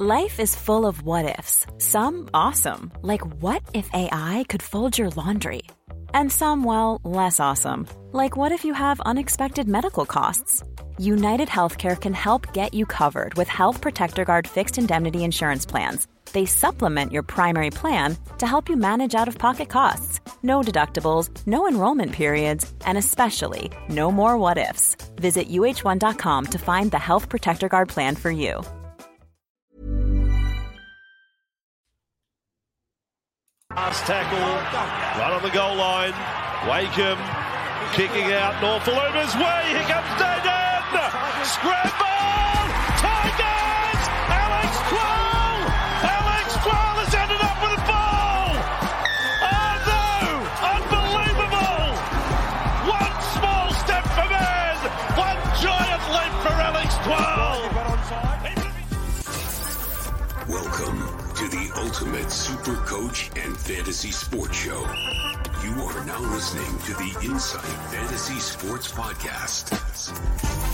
Life is full of what ifs. Some awesome, like what if AI could fold your laundry? And some, well, less awesome, like what if you have unexpected medical costs? United Healthcare can help get you covered with Health Protector Guard fixed indemnity insurance plans. They supplement your primary plan to help you manage out of pocket costs. No deductibles, no enrollment periods, and especially no more what ifs. Visit uh1.com to find the Health Protector Guard plan for you. Last tackle, right on the goal line. Wakeham kicking out Nofoaluma's way. Here comes Dayton. Scramble! Tigers! Alex Twal! Alex Twal has ended up with a ball! Oh no! Unbelievable! One small step for man! One giant leap for Alex Twal! Welcome to the Ultimate Super Coach and Fantasy Sports Show. You are now listening to the Insight Fantasy Sports Podcast.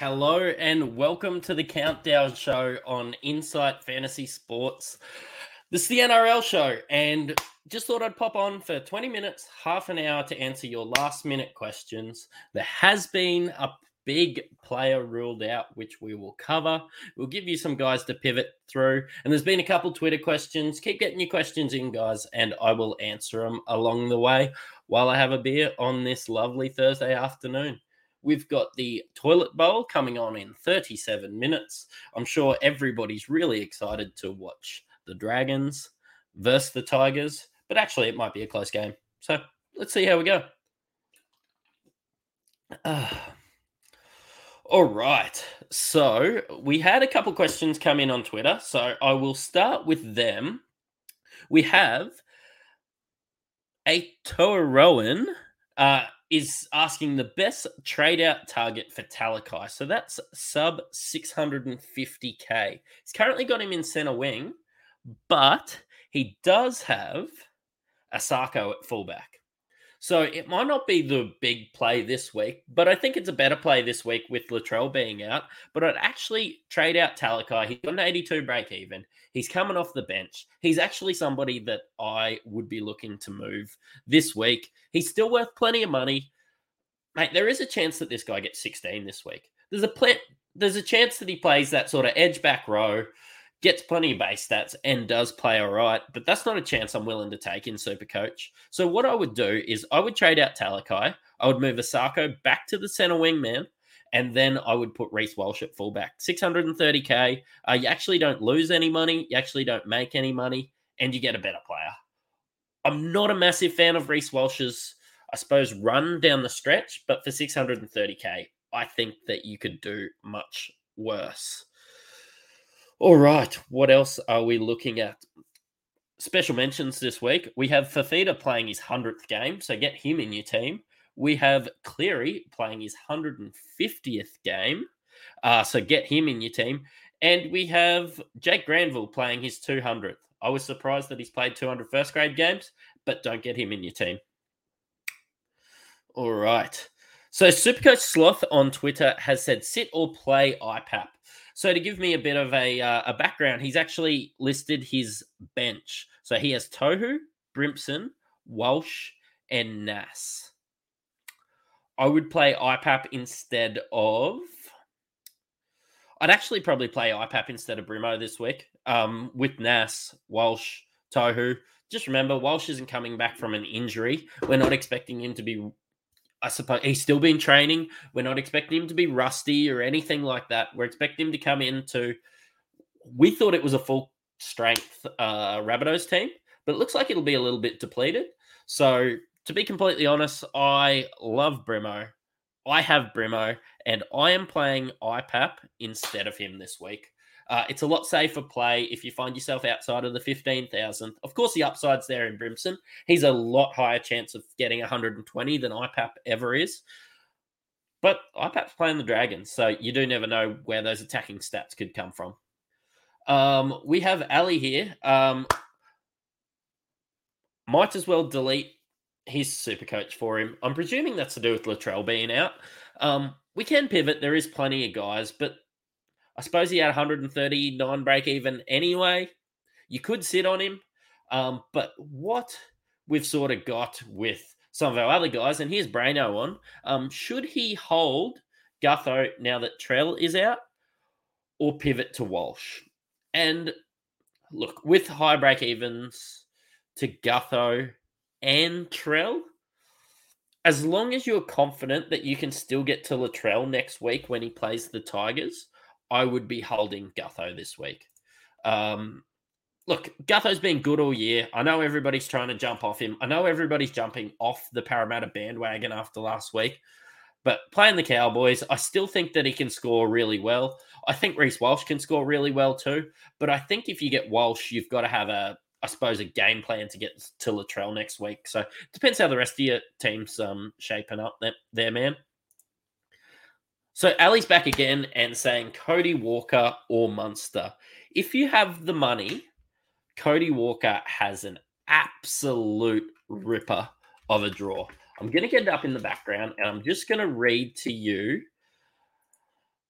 Hello and welcome to the Countdown Show on Insight Fantasy Sports. This is the NRL show, and just thought I'd pop on for 20 minutes, half an hour to answer your last minute questions. There has been a big player ruled out, which we will cover. We'll give you some guys to pivot through. And there's been a couple Twitter questions. Keep getting your questions in, guys, and I will answer them along the way while I have a beer on this lovely Thursday afternoon. We've got the toilet bowl coming on in 37 minutes. I'm sure everybody's really excited to watch the Dragons versus the Tigers, but actually, it might be a close game. So let's see how we go. Uh, all right. So we had a couple questions come in on Twitter. So I will start with them. We have a Toa Rowan uh, is asking the best trade out target for Talakai. So that's sub 650k. He's currently got him in center wing, but he does have Asako at fullback. So it might not be the big play this week, but I think it's a better play this week with Latrell being out. But I'd actually trade out Talakai. He's got an 82 break even. He's coming off the bench. He's actually somebody that I would be looking to move this week. He's still worth plenty of money. Mate, there is a chance that this guy gets 16 this week. There's a pl- there's a chance that he plays that sort of edge back row gets plenty of base stats and does play all right, but that's not a chance I'm willing to take in Super Coach. So what I would do is I would trade out Talakai. I would move Asako back to the center wing man, and then I would put Reece Walsh at fullback. 630k. Uh, you actually don't lose any money. You actually don't make any money, and you get a better player. I'm not a massive fan of Reece Walsh's, I suppose, run down the stretch, but for 630k, I think that you could do much worse. All right. What else are we looking at? Special mentions this week. We have Fafita playing his 100th game, so get him in your team. We have Cleary playing his 150th game, uh, so get him in your team. And we have Jake Granville playing his 200th. I was surprised that he's played 200 first grade games, but don't get him in your team. All right. So Supercoach Sloth on Twitter has said sit or play IPAP. So to give me a bit of a uh, a background, he's actually listed his bench. So he has Tohu, Brimson, Walsh, and Nas. I would play IPAP instead of. I'd actually probably play IPAP instead of Brimo this week. Um, with Nas, Walsh, Tohu. Just remember, Walsh isn't coming back from an injury. We're not expecting him to be I suppose he's still been training. We're not expecting him to be rusty or anything like that. We're expecting him to come into. We thought it was a full strength uh, Rabbitohs team, but it looks like it'll be a little bit depleted. So, to be completely honest, I love Brimo. I have Brimo, and I am playing IPAP instead of him this week. Uh, it's a lot safer play if you find yourself outside of the 15,000. Of course, the upside's there in Brimson. He's a lot higher chance of getting 120 than IPAP ever is. But IPAP's playing the Dragons, so you do never know where those attacking stats could come from. Um, we have Ali here. Um, might as well delete his super coach for him. I'm presuming that's to do with Latrell being out. Um, we can pivot. There is plenty of guys, but I suppose he had 139 break even anyway. You could sit on him. Um, but what we've sort of got with some of our other guys, and here's Braino on, um, should he hold Gutho now that Trell is out or pivot to Walsh? And look, with high break evens to Gutho and Trell, as long as you're confident that you can still get to Latrell next week when he plays the Tigers, I would be holding Gutho this week. Um, look, Gutho's been good all year. I know everybody's trying to jump off him. I know everybody's jumping off the Parramatta bandwagon after last week. But playing the Cowboys, I still think that he can score really well. I think Reece Walsh can score really well too. But I think if you get Walsh, you've got to have a, I suppose, a game plan to get to Latrell next week. So it depends how the rest of your team's um, shaping up there, there man. So Ali's back again and saying Cody Walker or Munster. If you have the money, Cody Walker has an absolute ripper of a draw. I'm going to get it up in the background and I'm just going to read to you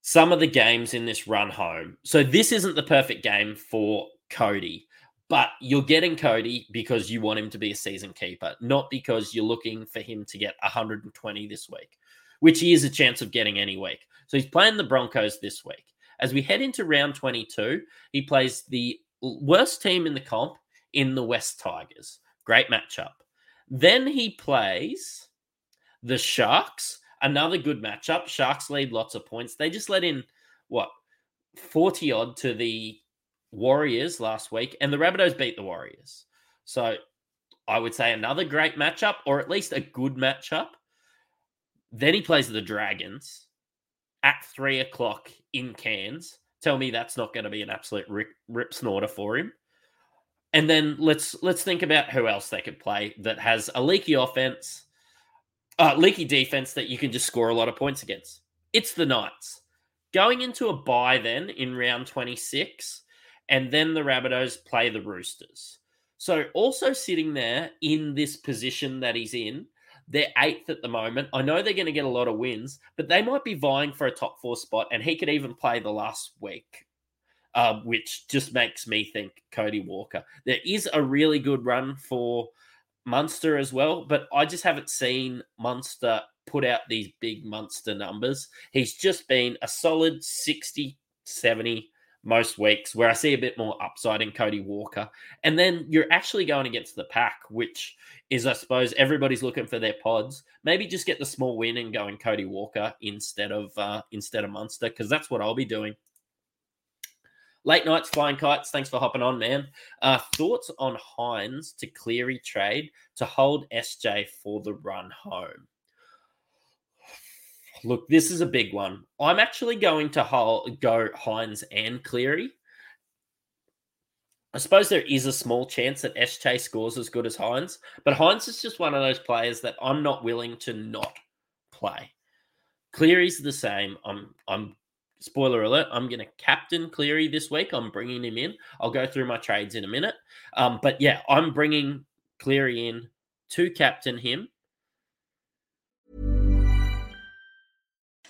some of the games in this run home. So this isn't the perfect game for Cody, but you're getting Cody because you want him to be a season keeper, not because you're looking for him to get 120 this week which he is a chance of getting any week. So he's playing the Broncos this week. As we head into round 22, he plays the worst team in the comp in the West Tigers. Great matchup. Then he plays the Sharks, another good matchup. Sharks lead lots of points. They just let in what 40 odd to the Warriors last week, and the Rabbitohs beat the Warriors. So I would say another great matchup, or at least a good matchup. Then he plays the Dragons at three o'clock in Cairns. Tell me that's not going to be an absolute rip, rip snorter for him. And then let's let's think about who else they could play that has a leaky offense, uh, leaky defense that you can just score a lot of points against. It's the Knights. Going into a bye then in round 26, and then the Rabbitohs play the Roosters. So also sitting there in this position that he's in they're eighth at the moment. I know they're going to get a lot of wins, but they might be vying for a top four spot, and he could even play the last week, um, which just makes me think Cody Walker. There is a really good run for Munster as well, but I just haven't seen Munster put out these big Munster numbers. He's just been a solid 60, 70 most weeks, where I see a bit more upside in Cody Walker. And then you're actually going against the pack, which is, I suppose, everybody's looking for their pods. Maybe just get the small win and go in Cody Walker instead of uh, instead of Munster, because that's what I'll be doing. Late nights, flying kites. Thanks for hopping on, man. Uh, thoughts on Hynes to Cleary trade to hold SJ for the run home? Look, this is a big one. I'm actually going to go Hynes and Cleary. I suppose there is a small chance that SJ scores as good as Hynes, but Hynes is just one of those players that I'm not willing to not play. Cleary's the same. I'm I'm spoiler alert. I'm going to captain Cleary this week. I'm bringing him in. I'll go through my trades in a minute. Um, but yeah, I'm bringing Cleary in to captain him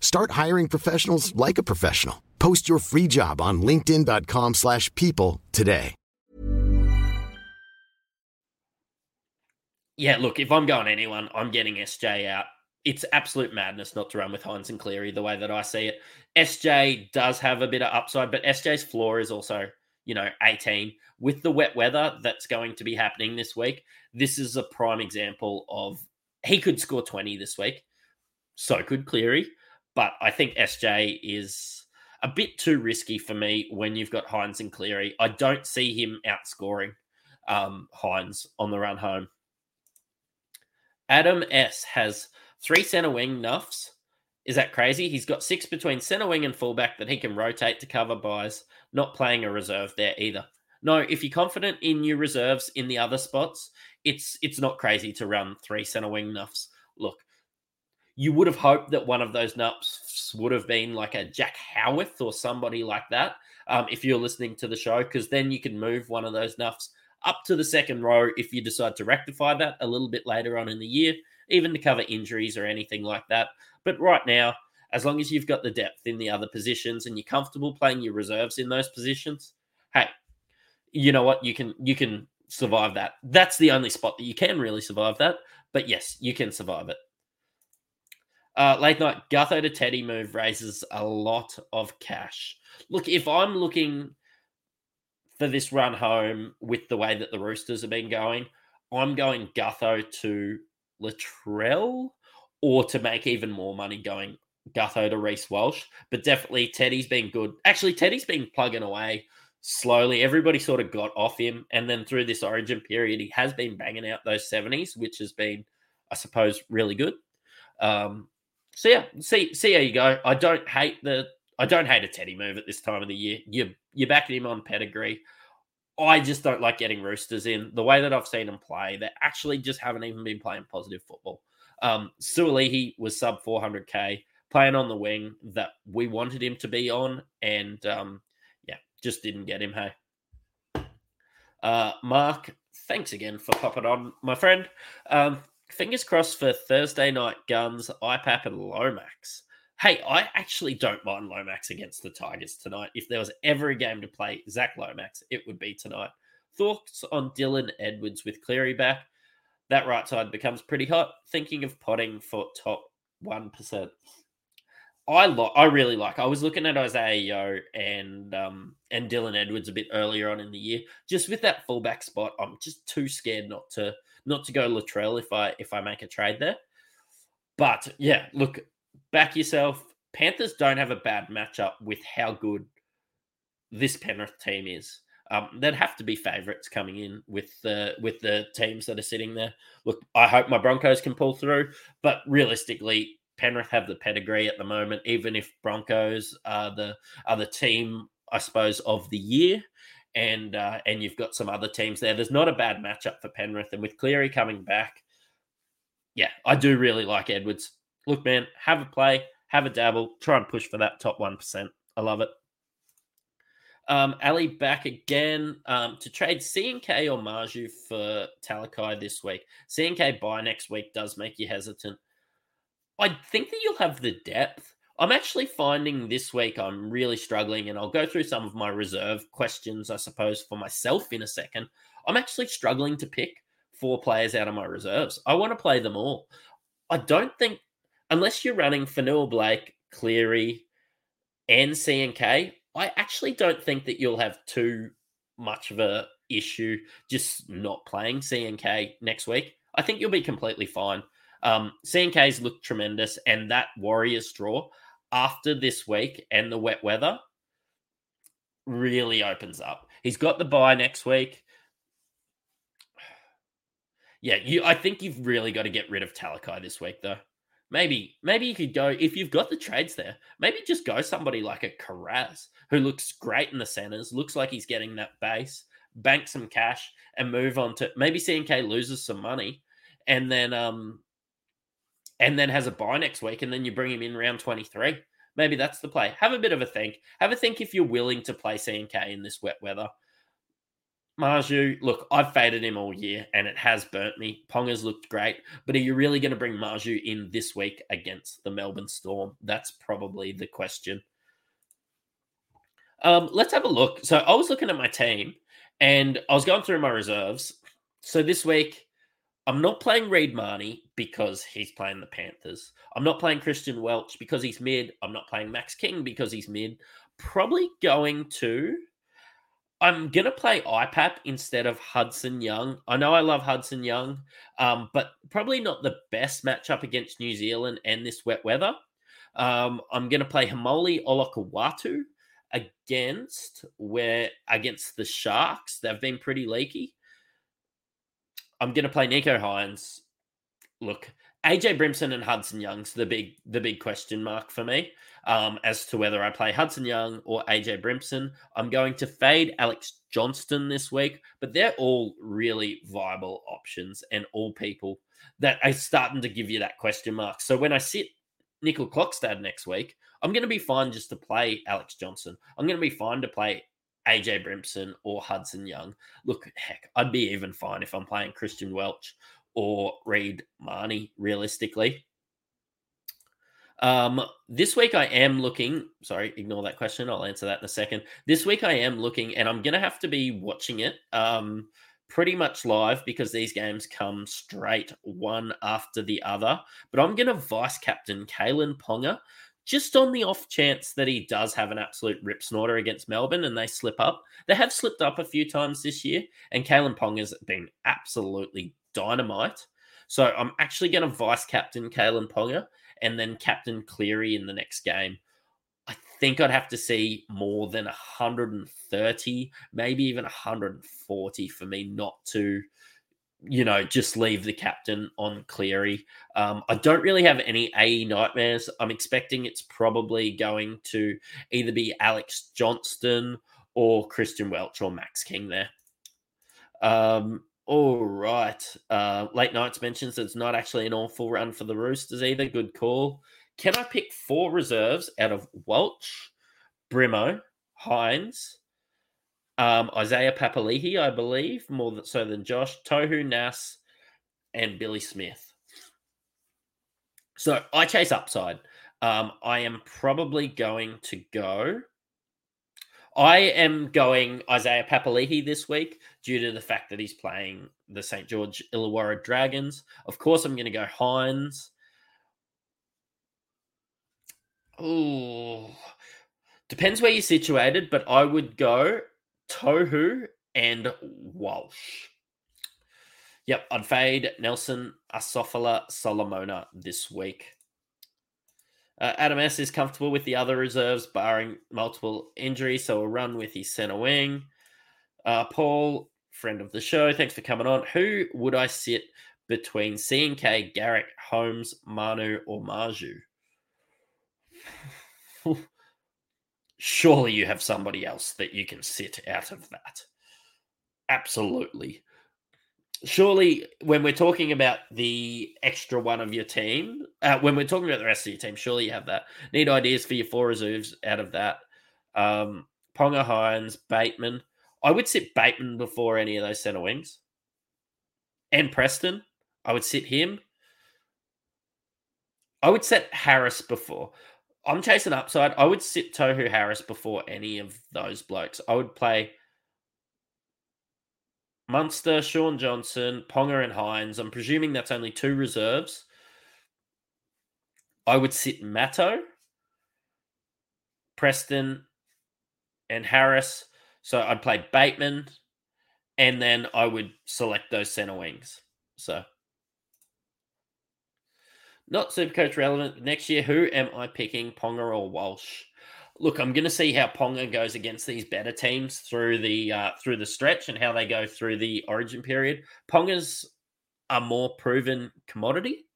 Start hiring professionals like a professional. Post your free job on linkedin.com/people slash people today. Yeah, look, if I'm going anyone, I'm getting SJ out. It's absolute madness not to run with Hynes and Cleary the way that I see it. SJ does have a bit of upside, but SJ's floor is also, you know, 18. With the wet weather that's going to be happening this week, this is a prime example of he could score 20 this week. So could Cleary. But I think SJ is a bit too risky for me when you've got Hynes and Cleary. I don't see him outscoring um, Hynes on the run home. Adam S has three center wing nuffs. Is that crazy? He's got six between center wing and fullback that he can rotate to cover buys, not playing a reserve there either. No, if you're confident in your reserves in the other spots, it's it's not crazy to run three center wing nuffs. Look, you would have hoped that one of those nups would have been like a Jack Howarth or somebody like that. Um, if you're listening to the show, because then you can move one of those nuffs up to the second row if you decide to rectify that a little bit later on in the year, even to cover injuries or anything like that. But right now, as long as you've got the depth in the other positions and you're comfortable playing your reserves in those positions, hey, you know what? You can you can survive that. That's the only spot that you can really survive that. But yes, you can survive it. Uh, late night Gutho to Teddy move raises a lot of cash. Look, if I'm looking for this run home with the way that the Roosters have been going, I'm going Gutho to Latrell or to make even more money going Gutho to Reece Walsh. But definitely Teddy's been good. Actually, Teddy's been plugging away slowly. Everybody sort of got off him. And then through this origin period, he has been banging out those 70s, which has been, I suppose, really good. Um, so yeah, see see how you go. I don't hate the I don't hate a Teddy move at this time of the year. You you're backing him on pedigree. I just don't like getting Roosters in the way that I've seen them play. They actually just haven't even been playing positive football. Um, Suaalii was sub 400k playing on the wing that we wanted him to be on, and um, yeah, just didn't get him. Hey, uh, Mark, thanks again for popping on, my friend. Um, fingers crossed for Thursday night guns, IPAP and Lomax. Hey, I actually don't mind Lomax against the Tigers tonight. If there was ever a game to play Zach Lomax, it would be tonight. Thoughts on Dylan Edwards with Cleary back? That right side becomes pretty hot. Thinking of potting for top 1%. I lo- I really like. I was looking at Isaiah Yeo and um and Dylan Edwards a bit earlier on in the year. Just with that fullback spot, I'm just too scared not to not to go Latrell if I if I make a trade there. But yeah, look, back yourself. Panthers don't have a bad matchup with how good this Penrith team is. Um, would have to be favourites coming in with the with the teams that are sitting there. Look, I hope my Broncos can pull through, but realistically, Penrith have the pedigree at the moment. Even if Broncos are the are the team, I suppose, of the year, and uh, and you've got some other teams there. There's not a bad matchup for Penrith, and with Cleary coming back, yeah, I do really like Edwards. Look, man, have a play, have a dabble, try and push for that top one percent. I love it. Um, Ali back again um, to trade CNK or Marzhew for Talakai this week. CNK buy next week does make you hesitant. I think that you'll have the depth. I'm actually finding this week I'm really struggling, and I'll go through some of my reserve questions, I suppose, for myself in a second. I'm actually struggling to pick four players out of my reserves. I want to play them all. I don't think, unless you're running Fonua-Blake, Cleary, and CNK, I actually don't think that you'll have too much of a issue just not playing CNK next week. I think you'll be completely fine. Um, CNK's looked tremendous, and that Warriors draw after this week and the wet weather really opens up. He's got the buy next week. Yeah, you. I think you've really got to get rid of Talakai this week, though. Maybe, maybe you could go if you've got the trades there. Maybe just go somebody like a Kiraz who looks great in the centers, looks like he's getting that base, bank some cash, and move on to maybe CNK loses some money, and then um and then has a buy next week, and then you bring him in round 23. Maybe that's the play. Have a bit of a think. Have a think if you're willing to play CNK in this wet weather. Marzhew, look, I've faded him all year and it has burnt me. Ponga's looked great, but are you really going to bring Marzhew in this week against the Melbourne Storm? That's probably the question. Um, let's have a look. So I was looking at my team and I was going through my reserves. So this week, I'm not playing Reed Mahoney because he's playing the Panthers. I'm not playing Christian Welch because he's mid. I'm not playing Max King because he's mid. Probably going to. I'm gonna play IPAP instead of Hudson Young. I know I love Hudson Young, um, but probably not the best matchup against New Zealand and this wet weather. Um, I'm gonna play Haumole Olakau'atu against where against the Sharks. They've been pretty leaky. I'm going to play Nicho Hynes. Look, AJ Brimson and Hudson Young's the big the big question mark for me um, as to whether I play Hudson Young or AJ Brimson. I'm going to fade Alex Johnston this week, but they're all really viable options and all people that are starting to give you that question mark. So when I sit Nicoll-Klokstad next week, I'm going to be fine just to play Alex Johnston. I'm going to be fine to play AJ Brimson or Hudson Young. Look, heck, I'd be even fine if I'm playing Christian Welch or Reed Mahoney, realistically. Um, this week I am looking, sorry, ignore that question. I'll answer that in a second. This week I am looking, and I'm going to have to be watching it um, pretty much live because these games come straight one after the other. But I'm going to vice captain Kalyn Ponga just on the off chance that he does have an absolute rip snorter against Melbourne and they slip up. They have slipped up a few times this year, and Kalyn Ponga has been absolutely dynamite. So I'm actually going to vice captain Kalyn Ponga and then captain Cleary in the next game. I think I'd have to see more than 130, maybe even 140 for me not to you know, just leave the captain on Cleary. Um, I don't really have any AE nightmares. I'm expecting it's probably going to either be Alex Johnston or Christian Welch or Max King there. Um, all right. Uh, late nights mentions it's not actually an awful run for the Roosters either. Good call. Can I pick four reserves out of Welch, Brimo, Hynes, um, Isaiah Papali'i, I believe, more so than Josh, Tohu Nas, and Billy Smith. So I chase upside. Um, I am probably going to go. I am going Isaiah Papali'i this week due to the fact that he's playing the St. George Illawarra Dragons. Of course, I'm going to go Hynes. Oh, depends where you're situated, but I would go Tohu and Walsh. Yep, I'd fade Nelson Asofa Solomona this week. Uh, Adam S is comfortable with the other reserves, barring multiple injuries, so we'll run with his center wing. Uh, Paul, friend of the show, thanks for coming on. Who would I sit between CNK, Garrick, Holmes, Manu, or Marzhew? surely you have somebody else that you can sit out of that. Absolutely. Surely, when we're talking about the extra one of your team, uh, when we're talking about the rest of your team, surely you have that. Need ideas for your four reserves out of that. Um, Ponga Hynes, Bateman. I would sit Bateman before any of those center wings. And Preston, I would sit him. I would set Harris before. I'm chasing upside. I would sit Tohu Harris before any of those blokes. I would play Munster, Shaun Johnson, Ponga, and Hynes. I'm presuming that's only two reserves. I would sit Matto, Preston, and Harris. So I'd play Bateman, and then I would select those center wings. So not super coach relevant next year. Who am I picking, Ponga or Walsh? Look, I'm going to see how Ponga goes against these better teams through the uh, through the stretch and how they go through the Origin period. Ponga's a more proven commodity,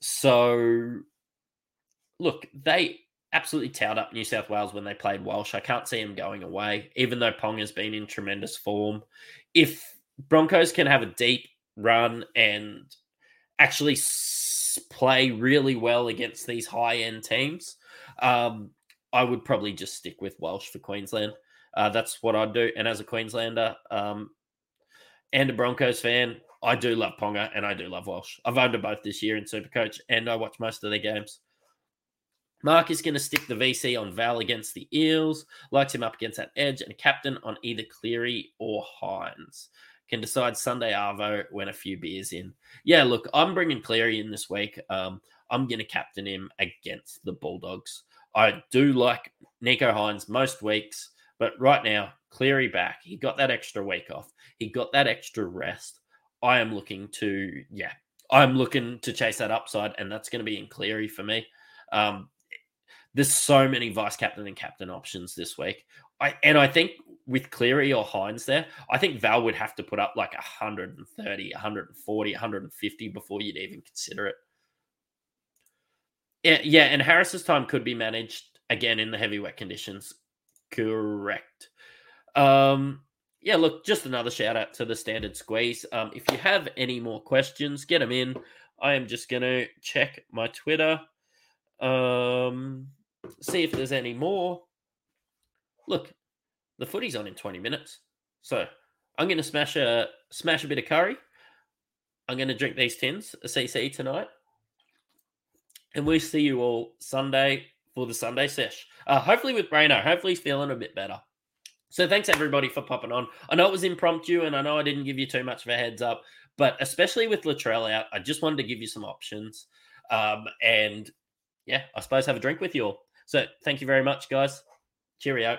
so look, they absolutely towed up New South Wales when they played Walsh. I can't see him going away, even though Ponga's been in tremendous form. If Broncos can have a deep run and actually play really well against these high end teams, um, I would probably just stick with Walsh for Queensland. Uh, that's what I'd do. And as a Queenslander um, and a Broncos fan, I do love Ponga and I do love Walsh. I've owned them both this year in Supercoach and I watch most of their games. Mark is going to stick the VC on Val against the Eels, likes him up against that edge, and a captain on either Cleary or Hynes. Can decide Sunday Arvo when a few beers in. Yeah, look, I'm bringing Cleary in this week. Um, I'm going to captain him against the Bulldogs. I do like Nicho Hynes most weeks, but right now, Cleary back. He got that extra week off. He got that extra rest. I am looking to, yeah, I'm looking to chase that upside, and that's going to be in Cleary for me. Um, there's so many vice captain and captain options this week. I and I think with Cleary or Hynes there, I think Val would have to put up like 130, 140, 150 before you'd even consider it. Yeah, and Harris's time could be managed again in the heavy wet conditions. Correct. Um, yeah, look, just another shout out to the standard squeeze. Um, if you have any more questions, get them in. I am just going to check my Twitter, um, see if there's any more. Look, the footy's on in 20 minutes. So I'm going to smash a smash a bit of curry. I'm going to drink these tins, a CC tonight. And we'll see you all Sunday for the Sunday sesh. Uh, hopefully with Braino. Hopefully he's feeling a bit better. So thanks everybody for popping on. I know it was impromptu and I know I didn't give you too much of a heads up, but especially with Latrell out, I just wanted to give you some options. Um, and yeah, I suppose have a drink with you all. So thank you very much, guys. Cheerio.